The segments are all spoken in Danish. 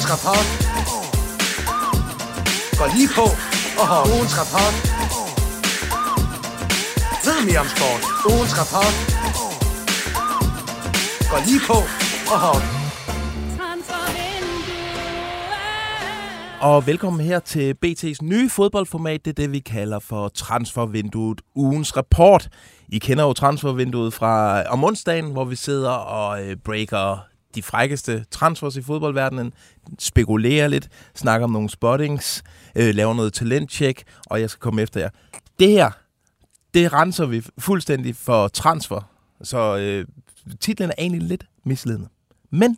Ugens rapport Gå lige på og hop ugens rapport Ved mere om sport Ugens rapport Gå lige på og hop. Og velkommen her til BT's nye fodboldformat. Det er det, vi kalder for Transfervinduet ugens rapport. I kender jo transfervinduet fra om onsdagen, hvor vi sidder og øh, breaker de frækkeste transfers i fodboldverdenen, spekulerer lidt, snakker om nogle spottings, øh, laver noget talentcheck, og jeg skal komme efter jer. Det her, det renser vi fuldstændig for transfer, så øh, titlen er egentlig lidt misledende. Men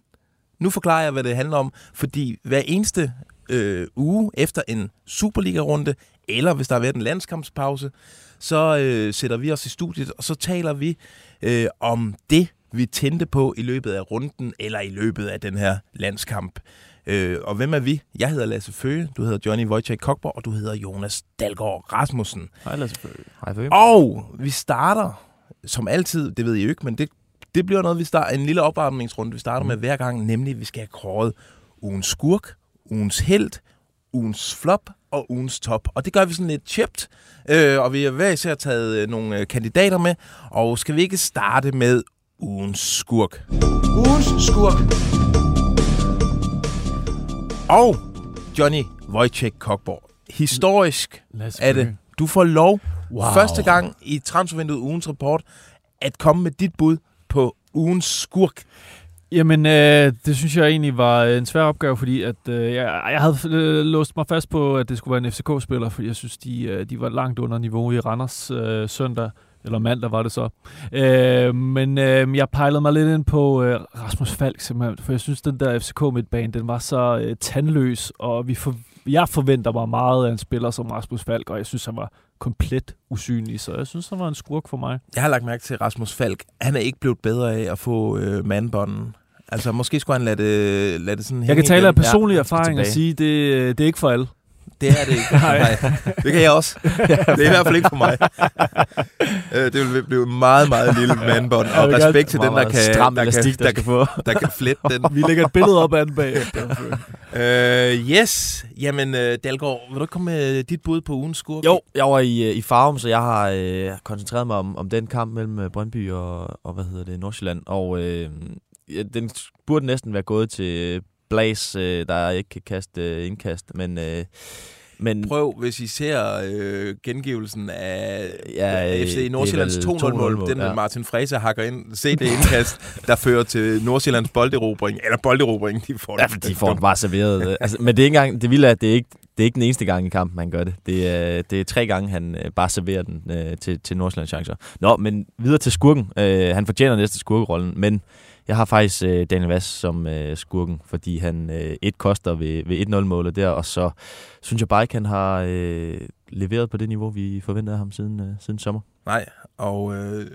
nu forklarer jeg, hvad det handler om, fordi hver eneste øh, uge efter en Superliga-runde, eller hvis der har været en landskampspause, så øh, sætter vi os i studiet, og så taler vi øh, om det, vi tændte på i løbet af runden, eller i løbet af den her landskamp. Øh, og hvem er vi? Jeg hedder Lasse Føge, du hedder Johnny Wojciech Kokborg, og du hedder Jonas Dalgaard Rasmussen. Hej Lasse Føge. Hej Føge. Og vi starter, som altid, det ved I jo ikke, men det, det bliver noget, vi starter, en lille opvarmningsrunde, vi starter med hver gang, nemlig vi skal have kåret ugens skurk, ugens held, ugens flop og ugens top. Og det gør vi sådan lidt chipt, øh, og vi har hver især taget øh, nogle øh, kandidater med. Og skal vi ikke starte med ugens skurk? Ugens skurk Og Johnny Wojciech Kokborg. Historisk er det. Du får lov Wow. første gang i transfervinduet ugens rapport at komme med dit bud på ugens skurk. Jamen, øh, det synes jeg egentlig var en svær opgave, fordi at, øh, jeg, jeg havde øh, låst mig fast på, at det skulle være en FCK-spiller, fordi jeg synes, de, øh, de var langt under niveau i Randers øh, søndag, eller mandag var det så. Øh, men øh, jeg pejlede mig lidt ind på øh, Rasmus Falk, simpelthen, for jeg synes, den der FCK-midtbane, den var så øh, tandløs, og vi for, jeg forventer mig meget af en spiller som Rasmus Falk, og jeg synes, han var komplet usynlig, så jeg synes, han var en skurk for mig. Jeg har lagt mærke til Rasmus Falk. Han er ikke blevet bedre af at få øh, mandbånden. Altså, måske skulle han lade det, lade det sådan Jeg kan tale af igen. personlig Ja, erfaring og sige, det, det er ikke for alle. Det er det ikke. Nej. Det kan jeg også. Det er i hvert fald ikke for mig. Øh, det vil blive meget, meget lille mandbånd. Og respekt til den, der kan, stram der, elastik, kan, der der, skal få. der kan flette den. Vi lægger et billede op af den bagefter. Øh, yes. Jamen, øh, Dalgaard, vil du ikke komme med dit bud på ugens skurk? Jo, jeg var i, øh, i Farum, så jeg har øh, koncentreret mig om, om den kamp mellem Brøndby og, og hvad hedder det, Nordsjælland. Og øh, den burde næsten være gået til Blas, øh, der ikke kan kaste øh, indkast. Men, øh, men Prøv, hvis I ser øh, gengivelsen af Ja, øh, FC det Nordsjællands vel 2-0-mål, 2-0-mål, den ja. Martin Frese hakker ind, se det indkast, der fører til Nordsjællands bolderobring, eller bolderobring, de får ja, det. de får den bare serveret. øh, altså, men det er ikke engang, det vilde er, at det er ikke, det er ikke den eneste gang i kampen, han gør det. Det er, det er tre gange, han øh, bare serverer den øh, til, til Nordsjællands chancer. Nå, men videre til skurken. Øh, han fortjener næste skurkerollen, men jeg har faktisk øh, Daniel Vass som øh, skurken, fordi han øh, et koster ved, ved 1-0-målet der, og så synes jeg bare ikke, han har øh, leveret på det niveau, vi forventede af ham siden, øh, siden sommer. Nej, og øh,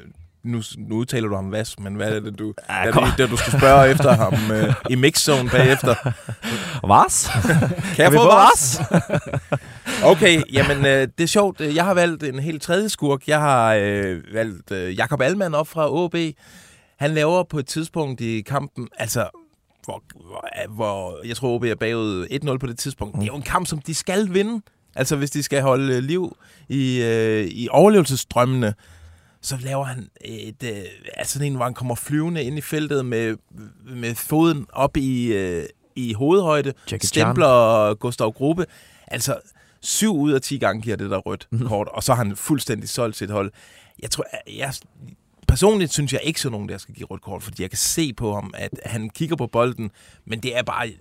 nu, nu udtaler du ham Vas, men hvad er det, du, Ja, kom. er det, det, du skal spørge efter ham øh, i mixzone bagefter? Vas? Kan jeg få Vas? Okay, jamen øh, det er sjovt. Jeg har valgt en helt tredje skurk. Jeg har øh, valgt øh, Jakob Alman op fra OB. Han laver på et tidspunkt i kampen, altså hvor, hvor, hvor jeg tror OB er bagud 1-0 på det tidspunkt. Det er jo en kamp, som de skal vinde. Altså hvis de skal holde øh, liv i, øh, i overlevelsesdrømmene, så laver han et, øh, altså sådan en, hvor han kommer flyvende ind i feltet med, med foden op i, øh, i hovedhøjde, Jackie Chan. stempler Gustav Gruppe. Altså, syv ud af 10 gange giver det der rødt kort, og så har han fuldstændig solgt sit hold. Jeg tror, jeg, personligt synes jeg ikke så nogen, der skal give rødt kort, fordi jeg kan se på ham, at han kigger på bolden, men det er bare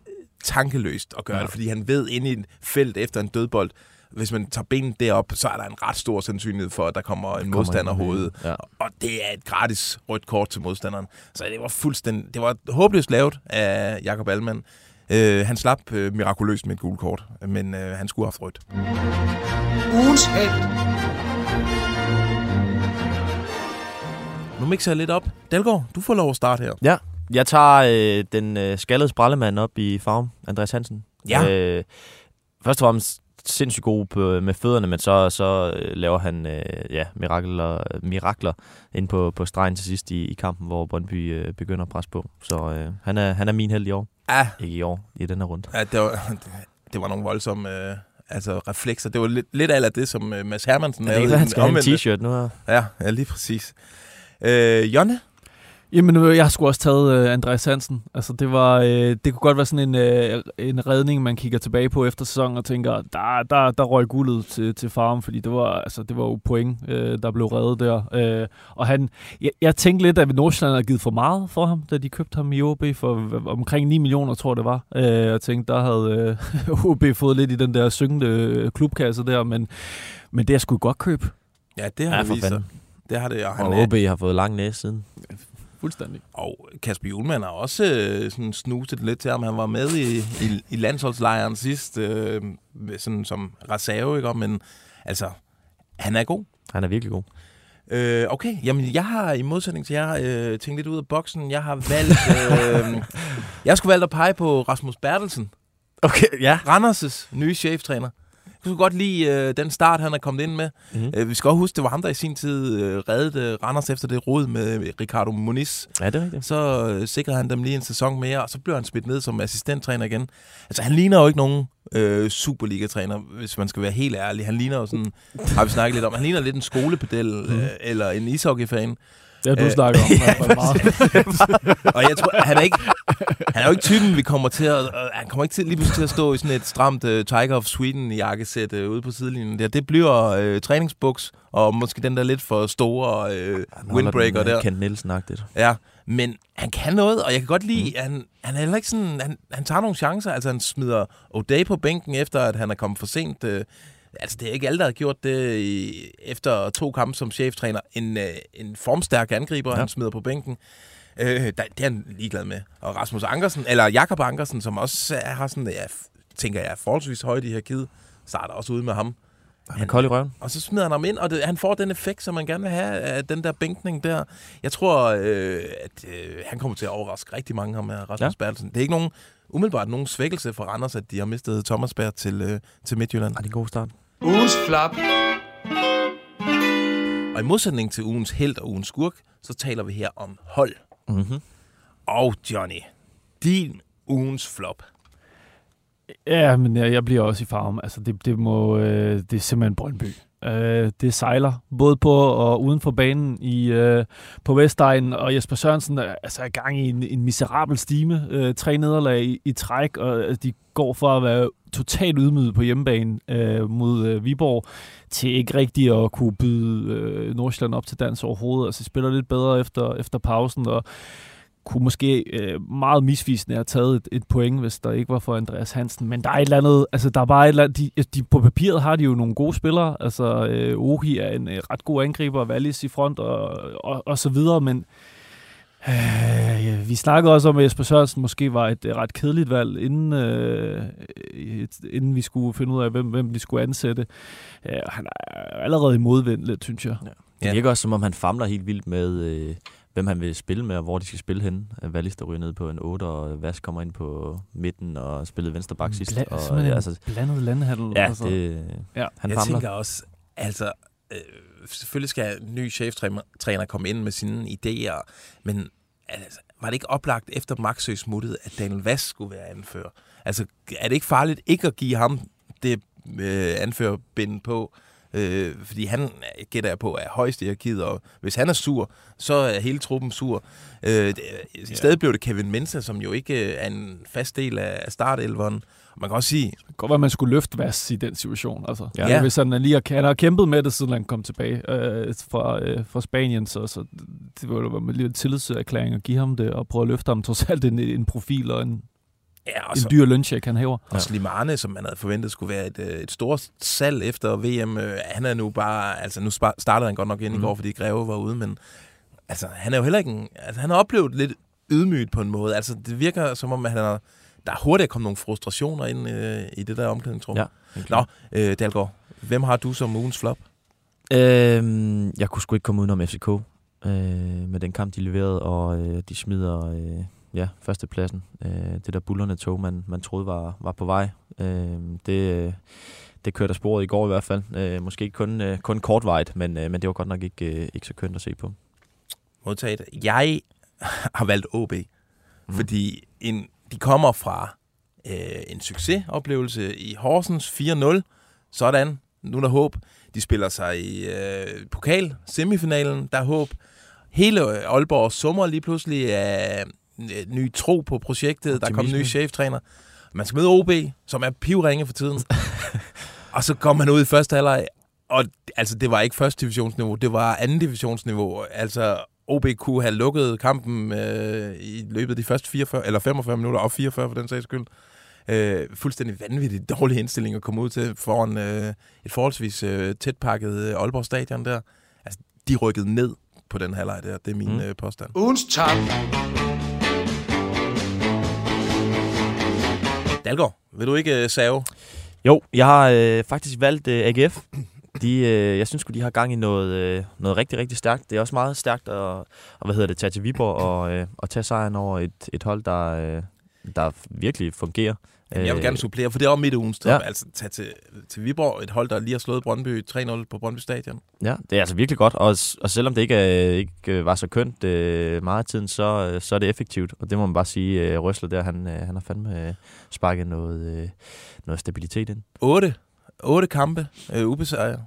tankeløst at gøre ja. det, fordi han ved inde i et felt efter en dødbold, hvis man tager benet derop, så er der en ret stor sandsynlighed for, at der kommer en modstander ind i hoved. Ja. Og det er et gratis rødt kort til modstanderen. Så det var fuldstændig, det var håbløst lavet af Jakob Allmann. Øh, han slap øh, mirakuløst med et gult kort, men øh, han skulle have haft rødt. Ugens held Nu mixer jeg lidt op. Dalgaard, du får lov at starte her. Ja, jeg tager øh, den øh, skaldede sprallemand op i farven, Andreas Hansen. Ja. Øh, først og fremmest sindssygt god på, med fødderne, men så, så øh, laver han øh, ja, mirakler, mirakler ind på, på stregen til sidst i, i kampen, hvor Brøndby øh, begynder at presse på. Så øh, han, er, han er min held i år. Ja, Ikke i år, i den her runde. ja det, var, det var nogle voldsomme øh, altså, reflekser. Det var lidt, lidt af det, som øh, Mads Hermansen Ja, det være, han skal en t-shirt nu her. Ja, ja, lige præcis. Øh, Jonne? Jamen, jeg har sgu også taget øh, Andreas Hansen. Altså, det var, øh, det kunne godt være sådan en, øh, en redning, man kigger tilbage på efter sæsonen og tænker, der, der, der røg guldet til, til farm, fordi det var, altså, det var jo point, øh, der blev reddet der. Øh, og han, jeg, jeg tænkte lidt, at Nordsjælland havde givet for meget for ham, da de købte ham i OB for omkring 9 millioner, tror jeg det var. Øh, jeg tænkte, der havde øh, OB fået lidt i den der syngende øh, klubkasse der, men, men det er sgu et godt køb. Ja, det har Ja, for vist. Det har det, og, han Og er, OB har fået lang næse siden. Fuldstændig. og Kasper Julemand har også øh, sådan snuset lidt til ham. Han var med i, i, i landsholdslejren sidst, øh, sådan som reserve, ikke? Men altså, han er god. Han er virkelig god. Øh, okay, jamen jeg har i modsætning til jer øh, tænkt lidt ud af boksen. Jeg har valgt... Øh, jeg skulle valgt at pege på Rasmus Bertelsen, Okay, ja. Randers' nye cheftræner. Kunne godt lide øh, den start, han er kommet ind med. Mm-hmm. Øh, vi skal også huske, det var ham, der i sin tid øh, reddede øh, Randers efter det rod med Ricardo Moniz. Ja, det er rigtigt. Så øh, sikrede han dem lige en sæson mere, og så blev han smidt ned som assistenttræner igen. Altså, han ligner jo ikke nogen øh, Superliga-træner, hvis man skal være helt ærlig. Han ligner jo sådan, har vi snakket lidt om, han ligner lidt en skolepedel øh, eller en ishockey-fan. Det har du Øh, snakket om. fald meget. Og jeg tror, han er ikke, han er jo ikke typen, vi kommer til at, øh, han kommer ikke til, lige pludselig til at stå i sådan et stramt uh, Tiger of Sweden jakkesæt uh, ude på sidelinjen der. Det bliver uh, træningsbuks, og måske den der lidt for store uh, windbreaker der. Kent Nielsen-agtigt. Ja, men han kan noget, og jeg kan godt lide, mm. han, han er heller ikke sådan, han, han tager nogle chancer, altså han smider O'Day på bænken, efter at han er kommet for sent. Øh, altså det er ikke alle, der har gjort det i, efter to kampe som cheftræner. En, øh, en formstærk angriber, ja. Han smider på bænken. Øh, der, det er han ligeglad med. Og Rasmus Ankersen, eller Jakob Ankersen, som også er, har sådan, f- tænker jeg, er forholdsvis højt i her kid, starter også ude med ham. Han er kold i røven. Og så smider han ham ind, og det, han får den effekt, som man gerne vil have af den der bænkning der. Jeg tror, øh, at øh, han kommer til at overraske rigtig mange ham med Rasmus. Ja. Bertelsen. Det er ikke nogen, umiddelbart nogen svækkelse for Randers, at de har mistet Thomas Berg til, øh, til Midtjylland. Ja, det er en god start. Ugens flap. Og i modsætning til ugens held og ugens skurk, så taler vi her om hold. Mm-hmm. Og Johnny, din ugens flop. Ja, men jeg, jeg bliver også i farven. Altså, det, det, må, øh, det er simpelthen Brøndby. Øh, det sejler både på og uden for banen i, øh, på Vestegnen, og Jesper Sørensen er altså, er gang i en, en miserabel stime. Øh, tre nederlag i, i træk, og altså, de går fra at være totalt ydmyget på hjemmebane øh, mod øh, Viborg, til ikke rigtig at kunne byde øh, Nordsjælland op til dans overhovedet. Altså, de spiller lidt bedre efter, efter pausen, og kunne måske øh, meget misvisende have taget et, et point, hvis der ikke var for Andreas Hansen. Men der er et eller andet, altså der er bare et eller andet, de, de, på papiret har de jo nogle gode spillere. Altså øh, Ohi er en øh, ret god angriber, Wallis i front og, og, og så videre, men øh, ja, vi snakkede også om, at Jesper Sørensen måske var et øh, ret kedeligt valg, inden, øh, et, inden vi skulle finde ud af, hvem, hvem de skulle ansætte. Øh, han er allerede i modvind lidt, synes jeg. Det Ja. virker også, som om han famler helt vildt med, øh, hvem han vil spille med, og hvor de skal spille henne. Wallis, der ryger ned på en 8, og Vas kommer ind på midten og spillede venstre bak sidst. Bla- Og, ja, en altså, blandet landhandel. ja, altså. det, Ja. han jeg famler. tænker også, altså, øh, selvfølgelig skal en ny cheftræner komme ind med sine idéer, men altså, var det ikke oplagt efter Maxø smuttede, at Daniel Vass skulle være anfører? Altså, er det ikke farligt ikke at give ham det øh, anførerbind på? Øh, fordi han, gætter jeg på, er højst i og hvis han er sur, så er hele truppen sur. Øh, det, I Ja. stedet blev det Kevin Mensa, som jo ikke øh, er en fast del af startelveren. Og man kan også sige, Det kan godt være, at man skulle løfte Vass i den situation. Altså. Ja. Ja. Hvis han, er lige har, han har kæmpet med det, siden han kom tilbage øh, fra, øh, fra Spanien, så, så det var jo lige en tillidserklæring at give ham det, og prøve at løfte ham trods alt en, en profil og en, ja, og en så, dyr løncheck, han hæver. Og Slimane, som man havde forventet skulle være et, øh, et stort salg efter VM, øh, han er nu bare, altså nu startede han godt nok ind mm. i Mhm. går, fordi Greve var ude, men altså han er jo heller ikke en, altså han har oplevet lidt ydmygt på en måde. Altså det virker som om, at han har, der er hurtigt kommet nogle frustrationer ind øh, i det der omklædningsrum. Ja. Nå, øh, Dalgaard, hvem har du som ugens flop? Øhm, jeg kunne sgu ikke komme udenom FCK øh, med den kamp, de leverede, og øh, de smider øh, ja, førstepladsen. Øh, det der bullerne tog, man, man troede var, var på vej. Øh, det, øh, det kørte af sporet i går i hvert fald. Øh, måske ikke kun, øh, kun kortvarigt, men, øh, men det var godt nok ikke, øh, ikke så kønt at se på. Modtaget. Jeg har valgt OB, mm. fordi en, de kommer fra øh, en succesoplevelse i Horsens 4-0. Sådan, nu er der håb. De spiller sig i øh, pokal, semifinalen, der er håb. Hele øh, Aalborg summer lige pludselig af ny tro på projektet. Der er kommet en ny Optimisme. cheftræner. Man skal møde OB, som er pivringe for tiden. og så kommer man ud i første halvleg, og altså, det var ikke første divisionsniveau, det var anden divisionsniveau. Altså, OB kunne have lukket kampen øh, i løbet af de første 44, eller 45 minutter, og 44 for den sags skyld. Øh, fuldstændig vanvittigt dårlig indstilling at komme ud til foran øh, et forholdsvis øh, tætpakket øh, Aalborg Stadion der. Altså, de rykkede ned på den halvleg der. Det er min mm. øh, påstand. Ugens top. Dalgaard, vil du ikke øh, save? Jo, jeg har øh, faktisk valgt øh, AGF. De, øh, jeg synes de har gang i noget, øh, noget rigtig, rigtig stærkt. Det er også meget stærkt at, og, hvad hedder det, tage til Viborg og, øh, og tage sejren over et, et hold, der, øh, der virkelig fungerer. Jamen, jeg vil Øh, gerne supplere, for det er også midt ugens top. Ja. Altså, tage til, til Viborg, et hold, der lige har slået Brøndby 3-0 på Brøndby Stadion. Ja, det er altså virkelig godt, og, og selvom det ikke, er, ikke øh, var så kønt øh, meget af tiden, så, øh, så er det effektivt, og det må man bare sige, øh, Røsler der, han, øh, han har fandme øh, sparket noget, øh, noget stabilitet ind. 8, 8 kampe, øh, ubesejret.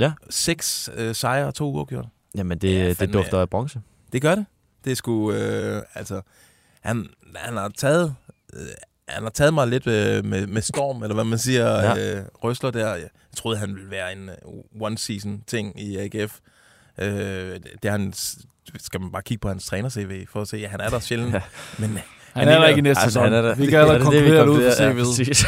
Ja. 6 øh, sejre og 2 uafgjort. Jamen, det, Ja, det dufter af bronze. Det gør det. Det sgu, øh, altså, han, han har taget, øh, han har taget mig lidt øh, med, med storm, eller hvad man siger, Ja. ja. øh, Røsler der. Jeg troede, han ville være en øh, one-season-ting i AGF. Øh, det er han, skal man bare kigge på hans træner-CV, for at se, at han er der sjældent. Ja. Men øh, Han er der ikke i næste Altså, sæson. han der. Vi kan allerede Ja, det er det, vi konkludere det ud fra. Ja, CV'et. præcis.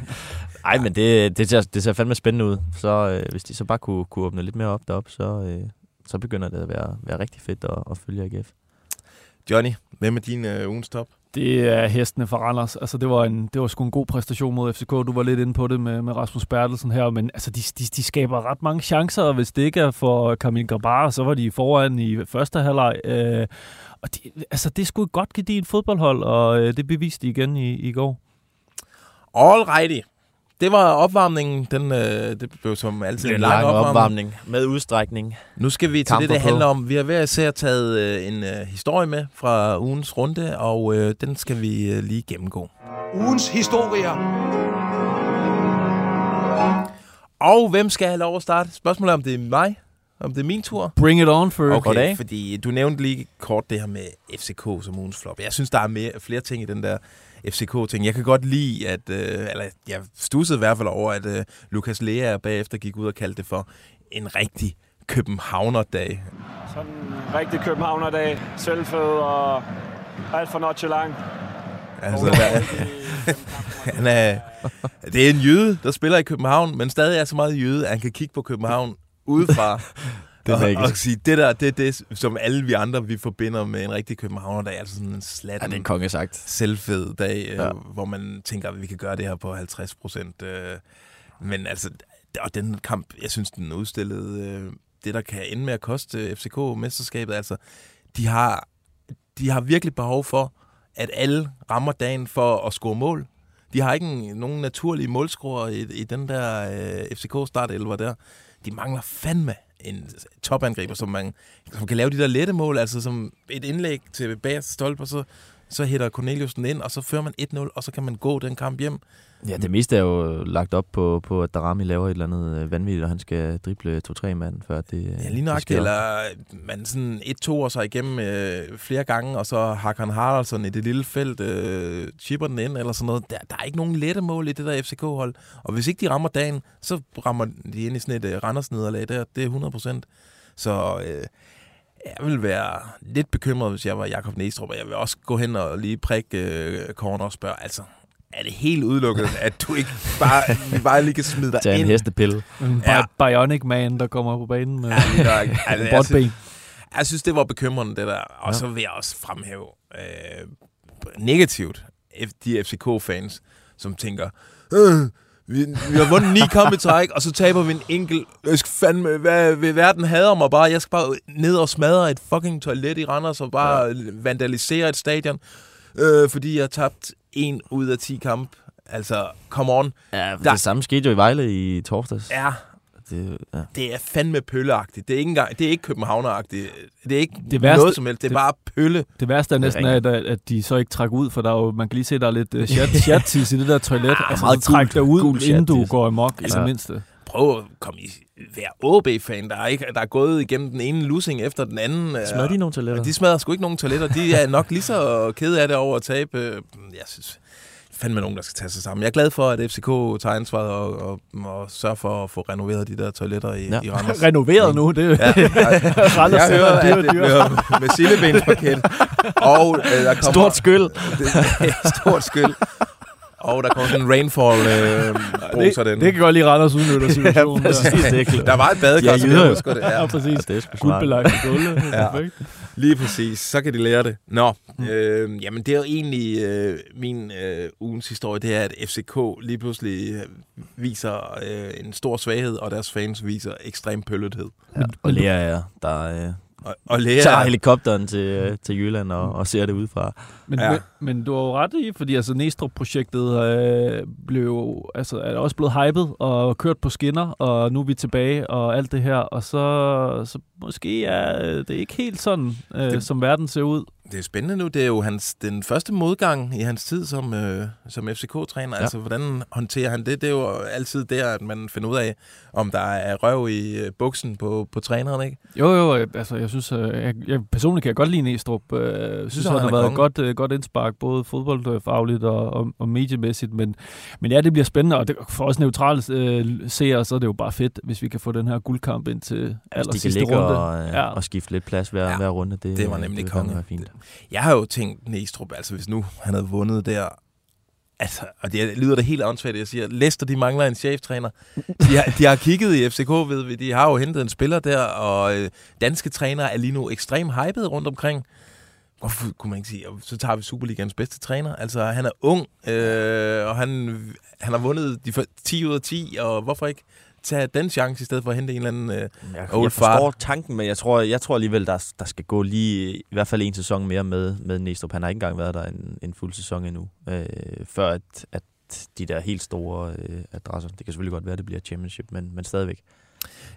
Ej, men det, det, ser, det ser fandme spændende ud. Så øh, hvis de så bare kunne, kunne åbne lidt mere op derop, så, øh, så begynder det at være, være rigtig fedt at, at følge AGF. Johnny, hvem er din øh, ugens top? Det er hestene for Randers. Altså, det var, en, det var sgu en god præstation mod FCK. Du var lidt inde på det med, med Rasmus Bertelsen her, men altså, de, de, de skaber ret mange chancer, og hvis det ikke er for Kamil Grabar, så var de foran i første halvleg. Øh, og de, altså, det skulle godt give en fodboldhold, og øh, det beviste de igen i, i går. All righty. Det var opvarmningen. Den, øh, det blev som altid en lang, opvarmning. opvarmning med udstrækning. Nu skal vi til Kamper det, det på. handler om. Vi har hver især taget øh, en øh, historie med fra ugens runde, og øh, den skal vi øh, lige gennemgå. Ugens historier. Og hvem skal have lov at starte? Spørgsmålet er, om det er mig? Om det er min tur? Bring it on, for Okay, Goddag. fordi du nævnte lige kort det her med FCK som ugens flop. Jeg synes, der er mere, flere ting i den der FCK-ting. Jeg kan godt lide, at... Øh, eller jeg stussede i hvert fald over, at øh, Lukas Lea bagefter gik ud og kaldte det for en rigtig Københavner-dag. Sådan en rigtig københavnerdag. Selvfød og alt for nonchalant. Altså, der, han er, det er en jøde, der spiller i København, men stadig er så meget jøde, at han kan kigge på København udefra Det er og, og sige, det der, det er det, som alle vi andre, vi forbinder med en rigtig københavnerdag. Altså sådan en slat, Ja, det er en kongesagt. selvfed dag, Ja. øh, hvor man tænker, at vi kan gøre det her på 50 procent. Øh, men altså, og den kamp, jeg synes, den udstillede øh, det, der kan ende med at koste FCK mesterskabet. Altså, de har, de har virkelig behov for, at alle rammer dagen for at score mål. De har ikke en, nogen naturlige målscorer i, i den der øh, FCK startelver der. De mangler fandme en topangriber, som, man, som kan lave de der lette mål, altså som et indlæg til bagerste stolpe, og så, så hætter Cornelius den ind, og så fører man 1-0, og så kan man gå den kamp hjem. Ja, det meste er jo lagt op på, på at Darami laver et eller andet øh, vanvittigt, og han skal drible to-tre mand, før det, øh, Ja, lige det sker. eller man sådan et to sig igennem øh, flere gange, og så Hakan Haraldsson i det lille felt øh, chipper den ind, eller sådan noget. Der, der er ikke nogen lette mål i det der FCK-hold, og hvis ikke de rammer dagen, så rammer de ind i sådan et øh, Randers-nederlag der, det er 100 procent. Så øh, jeg vil være lidt bekymret, hvis jeg var Jakob Næstrup, og jeg vil også gå hen og lige prikke øh, Korn og spørge, altså, er det helt udelukket, at du ikke bare, bare lige kan smide dig Tag en ind? hestepille. En Ja. ja. bionic man, der kommer på banen med Ja, nøjagtigt. altså, jeg, synes, jeg synes, det var bekymrende, det der. Og Ja. så vil jeg også fremhæve øh, negativt de FCK-fans, som tænker, øh, vi, vi har vundet ni kampe i træk, og så taber vi en enkelt. Jeg skal fandme, hvad, vil verden hader mig bare. Jeg skal bare ned og smadre et fucking toilet i Randers og bare ja. vandalisere et stadion, øh, fordi jeg har tabt en ud af ti kampe. Altså, come on. Ja, Der- det samme skete jo i Vejle i torsdags. Ja, Det, ja. det er fandme pølleagtigt. Det er ikke, engang, det er ikke københavneragtigt. Det er ikke Det værste- noget som helst. Det er det- bare pølle. Det værste er er næsten, at, at, de så ikke trækker ud, for der er jo, man kan lige se, der er lidt uh, chat, chattis i det der toilet. Ah, altså, meget så træk gult- dig ud, gul inden du går amok, i Altså- det mindste. Prøv at komme i være OB-fan, der er, ikke, der er gået igennem den ene lussing efter den anden. Smadrer de nogle toiletter? De smadrer sgu ikke nogen toiletter. De er nok lige så kede af det over at tabe. øh, Jeg synes fandme nogen, der skal tage sig sammen. Jeg er glad for, at FCK tager ansvaret og, og, og sørger for at få renoveret de der toiletter i, Ja. ja. i Randers. Renoveret nu, det er Ja, jeg, Randers jeg hører, at det bliver med sillebensparket. Og øh, der kommer... Stort skyld. det, stort skyld. Og der kommer sådan en rainfall øh, bruser den. det, det kan godt lige Randers udnytte situationen. præcis. der. det er. Der var et badekar, Ja, som jeg husker det. Ja, Ja, præcis. Ja, det er sgu. Guldbelagt gulvet. Ja. Perfekt. Lige præcis. Så kan de lære det. Nå, øh, jamen det er jo egentlig øh, min øh, ugens historie, det er, at FCK lige pludselig øh, viser øh, en stor svaghed, og deres fans viser ekstrem pøllethed. Ja, og Lea er der øh, Og, og lærer, tager helikopteren til, øh, til Jylland og, og ser det udefra. Men, Ja. men, men du har jo ret i, fordi altså Næstrup-projektet øh, blev altså, er også blevet hypet og kørt på skinner, og nu er vi tilbage og alt det her, og så, så måske er det ikke helt sådan, øh, det, som verden ser ud. Det er spændende nu. Det er jo hans, den første modgang i hans tid som, øh, som FCK-træner. Ja. Altså, hvordan håndterer han det? Det er jo altid der, at man finder ud af, om der er røv i øh, buksen på, på træneren, ikke? Jo, jo, øh, altså jeg synes, øh, jeg, jeg personligt kan jeg godt lide Næstrup. Øh, Jeg synes, Synes, han han har været godt, øh, godt indspark, både fodboldfagligt og, og, og mediemæssigt, men, men ja, det bliver spændende, og det, for os neutrale øh, seere, så er det jo bare fedt, hvis vi kan få den her guldkamp ind til aller kan sidste runde. og, Ja. og skifte lidt plads hver, Ja, hver runde. Det, det var nemlig det konge. være fint. Jeg har jo tænkt, Næstrup, altså hvis nu han havde vundet der, altså, og det lyder da helt åndssvagt, at jeg siger, Leicester, de mangler en cheftræner. De har, de har kigget i FCK, ved vi, de har jo hentet en spiller der, og øh, danske trænere er lige nu ekstremt hyped rundt omkring. Hvorfor kunne man ikke sige, så tager vi Superligans bedste træner? Altså, han er ung, øh, og han, han har vundet de 10 ud af 10, og hvorfor ikke tage den chance, i stedet for at hente en eller anden... Øh, Jeg, Old jeg forstår tanken, men jeg tror, jeg tror alligevel, der, der skal gå lige i hvert fald en sæson mere med, med Næstrup. Han har ikke engang været der en, en fuld sæson endnu, øh, før at, at de der helt store øh, adresser, det kan selvfølgelig godt være, at det bliver championship, men, men stadigvæk.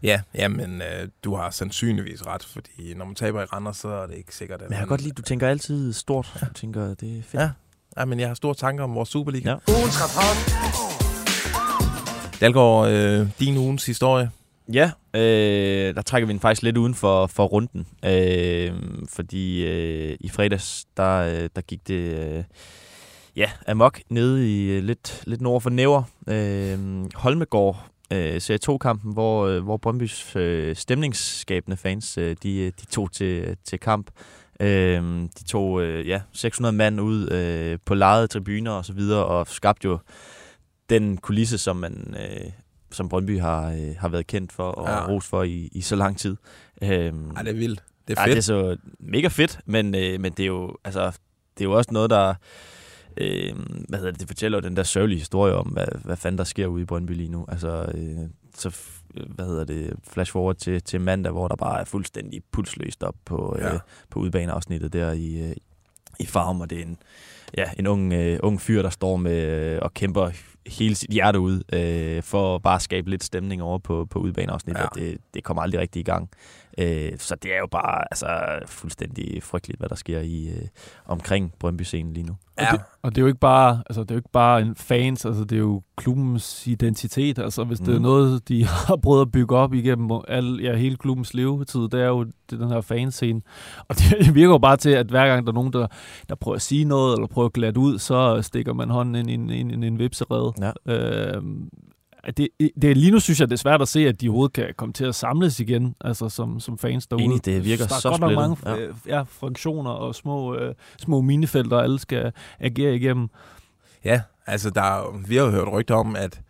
ja, jamen, øh, du har sandsynligvis ret, fordi når man taber i Randers, så er det ikke sikkert, at Men jeg kan man- godt lide, du tænker altid stort. Du tænker, det er fedt. Ja. Ja, men jeg har store tanker om vores Superliga. Ja. Ja. Dalgaard, øh, din ugens historie. Ja, øh, der trækker vi den faktisk lidt uden for, for runden. Øh, fordi øh, i fredags, der, øh, der gik det øh, ja, amok nede i øh, lidt, lidt nord for Næver. Øh, Holmegård øh, Serie 2-kampen, hvor, øh, hvor Brøndbys øh, stemningsskabende fans, øh, de, øh, de tog til, til kamp. Øh, de tog øh, ja, 600 mand ud øh, på lejede tribuner og så videre, og skabte jo den kulisse, som man, øh, som Brøndby har, øh, har været kendt for og Ja. ros for i, i så lang tid. Øhm, Ej, det er vildt. Det er Ej, fedt. det er så mega fedt, men, øh, men det er jo altså, det er jo også noget, der øh, hvad hedder det, det fortæller jo den der sørgelige historie om, hvad, hvad fanden der sker ude i Brøndby lige nu. Altså, øh, så hvad hedder det, flash forward til, til mandag, hvor der bare er fuldstændig pulsløst op på, øh, Ja. på udbaneafsnittet der i, øh, i farm, og det er en, ja, en ung, øh, ung fyr, der står med øh, og kæmper hele sit hjerte ud øh, for at bare skabe lidt stemning over på, på udbaneafsnittet. Ja. Det, det kommer aldrig rigtig i gang. Øh, så det er jo bare altså, fuldstændig frygteligt, hvad der sker i øh, omkring Brøndby-scenen lige nu. Ja. Og, det, og det er jo ikke bare, altså det er jo ikke bare en fans, altså det er jo klubbens identitet. Altså hvis mm. det er Mhm. noget, de har prøvet at bygge op igennem al, ja, hele klubbens levetid, det er jo det, er den her fanscene. Og det virker jo bare til, at hver gang der er nogen, der, der prøver at sige noget, eller prøver at glatte ud, så stikker man hånden ind i en, i en vipserede. Ja. At det, det, lige nu synes jeg, det er svært at se, at de overhovedet kan komme til at samles igen, altså som, som fans derude. Enig, det virker der er så godt splittet. mange ja. Ja, funktioner og små, øh, små minefelter, alle skal agere igennem. Ja, altså der, er vi har jo hørt rygter om, at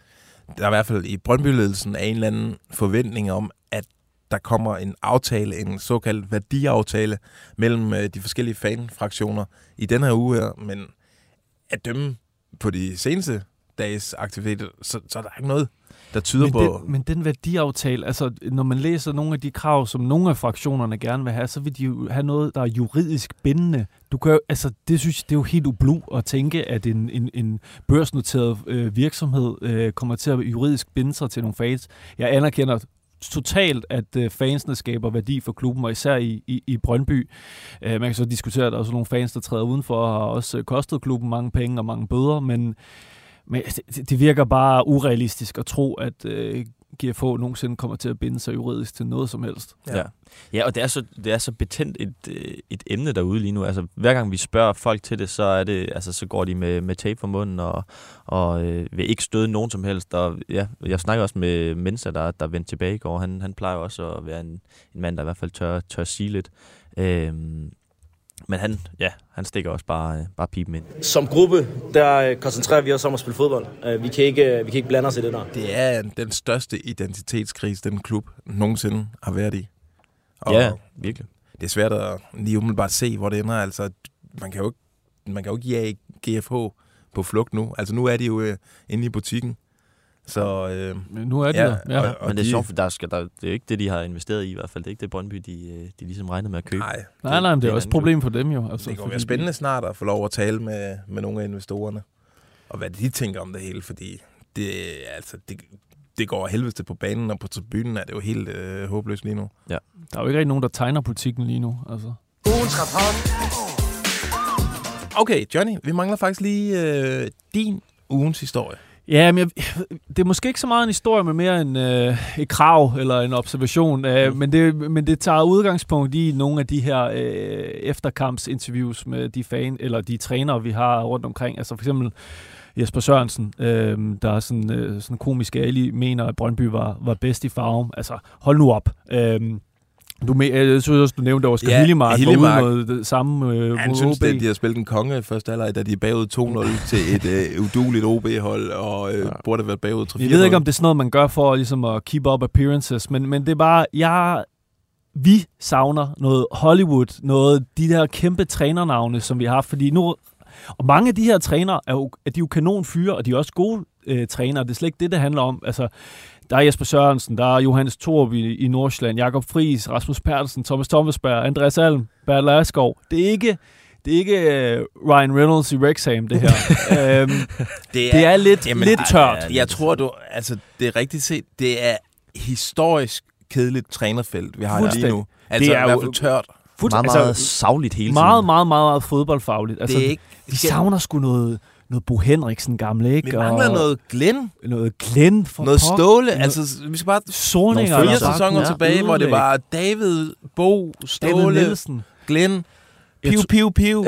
der i hvert fald i Brøndby-ledelsen er en eller anden forventning om, at der kommer en aftale, en såkaldt værdiaftale mellem øh, de forskellige fanfraktioner i den her uge her, men at dømme på de seneste dages aktivitet, så, så er der ikke noget, der tyder Men på... den, men den værdiaftale, altså når man læser nogle af de krav, som nogle af fraktionerne gerne vil have, så vil de jo have noget, der er juridisk bindende. Du kan jo, altså, det synes jeg, det er jo helt ublu at tænke, at en, en, en børsnoteret øh, virksomhed øh, kommer til at juridisk binde sig til nogle fans. Jeg anerkender totalt, at øh, fansene skaber værdi for klubben, og især i, i, i Brøndby. Øh, man kan så diskutere, at der er også nogle fans, der træder udenfor, og har også øh, kostet klubben mange penge og mange bøder, men, men altså, det, det virker bare urealistisk at tro, at øh, GFH nogensinde kommer til at binde sig juridisk til noget som helst. Ja. ja. Ja, og det er så, det er så betændt et, øh, et emne derude lige nu. Altså, hver gang vi spørger folk til det, så, er det, altså, så går de med, med tape for munden og, og øh, vil ikke støde nogen som helst. Og, ja, jeg snakker også med Mensa, der, der vendte tilbage i går. Han, han plejer også at være en, en mand, der i hvert fald tør, tør sige lidt. Øhm, men han, ja, han stikker også bare, øh, bare pipen ind. Som gruppe, der øh, koncentrerer vi os om at spille fodbold. Øh, vi kan ikke, vi kan ikke blande os i det der. Det er den største identitetskrise, den klub nogensinde har været i. Og ja, virkelig. Det er svært at lige umiddelbart se, hvor det ender. Altså, man kan jo ikke, man kan jo ikke jage GFH på flugt nu. Altså, nu er de jo øh, inde i butikken. Så, øh, nu er de ja, der. Ja. Og, og Men det er sjovt, for der skal, der, det er ikke det, de har investeret i i hvert fald. Det er ikke det Brøndby, de, øh, de ligesom regner med at købe. Nej, nej, nej men det er også et problem for dem jo. Altså, det kan være spændende snart at få lov at tale med, med nogle af investorerne. Og hvad de tænker om det hele, fordi det, altså, det, det går helvede på banen, og på tribunen er det jo helt øh, håbløst lige nu. Ja. Der er jo ikke rigtig nogen, der tegner politikken lige nu. Altså. Ugens. Okay, Johnny, vi mangler faktisk lige øh, din ugens historie. Ja, men jeg, det er måske ikke så meget en historie, men mere en, øh, et krav eller en observation. Øh, mm. men, det, men det tager udgangspunkt i nogle af de her øh, efterkampsinterviews med de fan eller de trænere, vi har rundt omkring. Altså for eksempel Jesper Sørensen, øh, der er sådan, øh, sådan komisk, jeg mener, at Brøndby var, var bedst i farven. Altså, hold nu op. Øh, du med, jeg synes også, du nævnte, at Oscar ja, Hillemark, Hillemark var ude samme øh, Han synes, at de har spillet en konge første alder, da de er bagud 2-0 til et øh, uduligt OB-hold, og øh, ja. burde være bagud 3 Jeg ved ikke, om det er sådan noget, man gør for ligesom, at keep up appearances, men, men det er bare, jeg, vi savner noget Hollywood, noget de der kæmpe trænernavne, som vi har, fordi nu og mange af de her trænere er jo, er de jo kanonfyre, og de er også gode øh, trænere. Det er slet ikke det, det handler om. Altså, der er Jesper Sørensen, der er Johannes Torb i, i Nordsjælland, Jakob Friis, Rasmus Pertelsen, Thomas Thomasberg, Andreas Alm, Bert Laskov. Det er ikke, det er ikke uh, Ryan Reynolds i Wrexham, det her. um, det, er, det er lidt, jamen, lidt tørt. Jeg, jeg tror, du, altså, det er rigtigt set, det er historisk kedeligt trænerfelt, vi har lige nu. Altså det er i hvert fald tørt. Meget, meget altså, savligt hele tiden. Meget, meget, meget, meget fodboldfagligt. Altså, det er ikke, de savner sgu noget noget Bo Henriksen gamle, ikke? Vi mangler og noget Glenn. Noget Glenn for Noget pok. Ståle. Noget altså, vi skal bare... Sorninger. Nogle fire sæsoner ja, tilbage, ødelæg. hvor det var David, Bo, Ståle, David Glenn. Piu, piu, piu.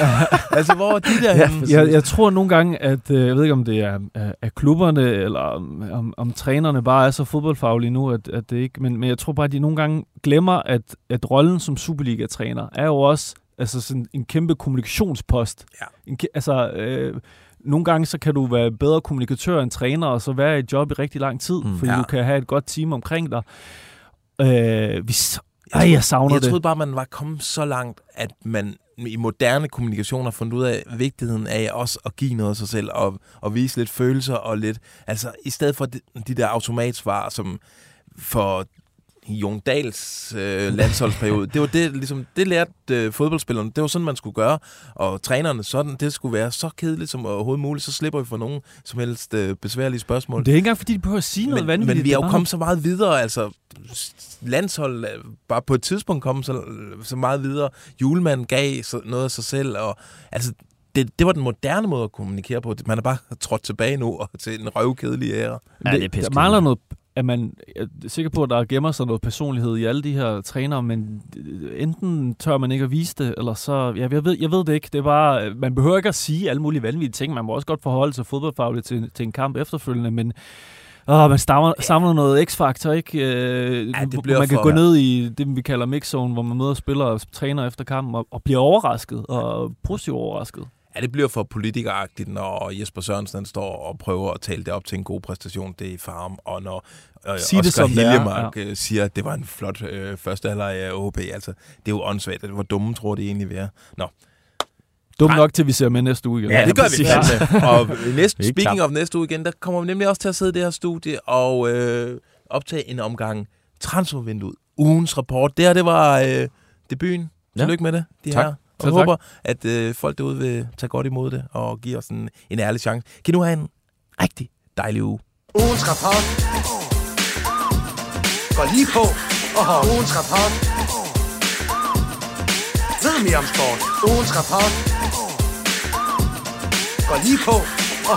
altså, hvor er de der ja, jeg, jeg tror nogle gange, at øh, jeg ved ikke, om det er, er, er klubberne, eller om, om, om trænerne bare er så fodboldfaglige nu, at, at det ikke... Men, men jeg tror bare, at de nogle gange glemmer, at, at rollen som Superliga-træner er jo også altså sådan en kæmpe kommunikationspost. Ja. En, altså, øh, nogle gange så kan du være bedre kommunikatør end træner, og så være i et job i rigtig lang tid, mm, fordi ja. du kan have et godt team omkring dig. Øh, vi, ej, jeg savner jeg det. Jeg troede bare, man var kommet så langt, at man i moderne kommunikation har fundet ud af vigtigheden af også at give noget af sig selv, og, og vise lidt følelser, og lidt, altså i stedet for de, de der automatsvar, som for Jon Dals øh, landsholdsperiode. det var det, ligesom, det lærte øh, fodboldspillerne. Det var sådan, man skulle gøre. Og trænerne, sådan, det skulle være så kedeligt som overhovedet muligt. Så slipper vi for nogen som helst øh, besværlige spørgsmål. Men det er ikke engang, fordi de behøver at sige noget men, vanvittigt. Men vi er jo kommet så meget videre. Altså, landshold bare på et tidspunkt kommet så, så meget videre. Julemanden gav så, noget af sig selv. Og, altså, det, det var den moderne måde at kommunikere på. Man er bare trådt tilbage nu og til en røvkedelig ære. Ja, det, det er der mangler noget at man er sikker på, at der gemmer sig noget personlighed i alle de her trænere, men enten tør man ikke at vise det, eller så... Ja, jeg, ved, jeg ved det ikke. Det er bare, man behøver ikke at sige alle mulige vanvittige ting. Man må også godt forholde sig fodboldfagligt til, til en kamp efterfølgende, men Åh, man samler, samler noget x-faktor, ikke? Øh, ja, det bliver man kan gå ned i det, vi kalder mixzone, hvor man møder spillere og træner efter kampen og, og bliver overrasket, og positivt overrasket. Ja, det bliver for politikeragtigt, når Jesper Sørensen står og prøver at tale det op til en god præstation, det er i farm, og når øh, Sig Oscar det, som Hiljemark ja. Øh, siger, at det var en flot øh, første alder af OB. Altså, det er jo åndssvagt, hvor dumme tror det egentlig, er. Nå, Dum nok til, vi ser med næste uge igen. Ja, det gør vi fandme. Og næste, speaking of næste uge igen, der kommer vi nemlig også til at sidde i det her studie og øh, optage en omgang transfervinduet. Ugens rapport. Det her, det var øh, debuten. Ja. Tillykke med det, de Tak. her. Og Selv jeg tak. håber, at øh, folk derude vil tage godt imod det og give os en, en ærlig chance. Kan nu have en rigtig dejlig uge. Ugens rapport går lige på. Og ugens rapport ved mere om sport. Ugens rapport går lige på. Og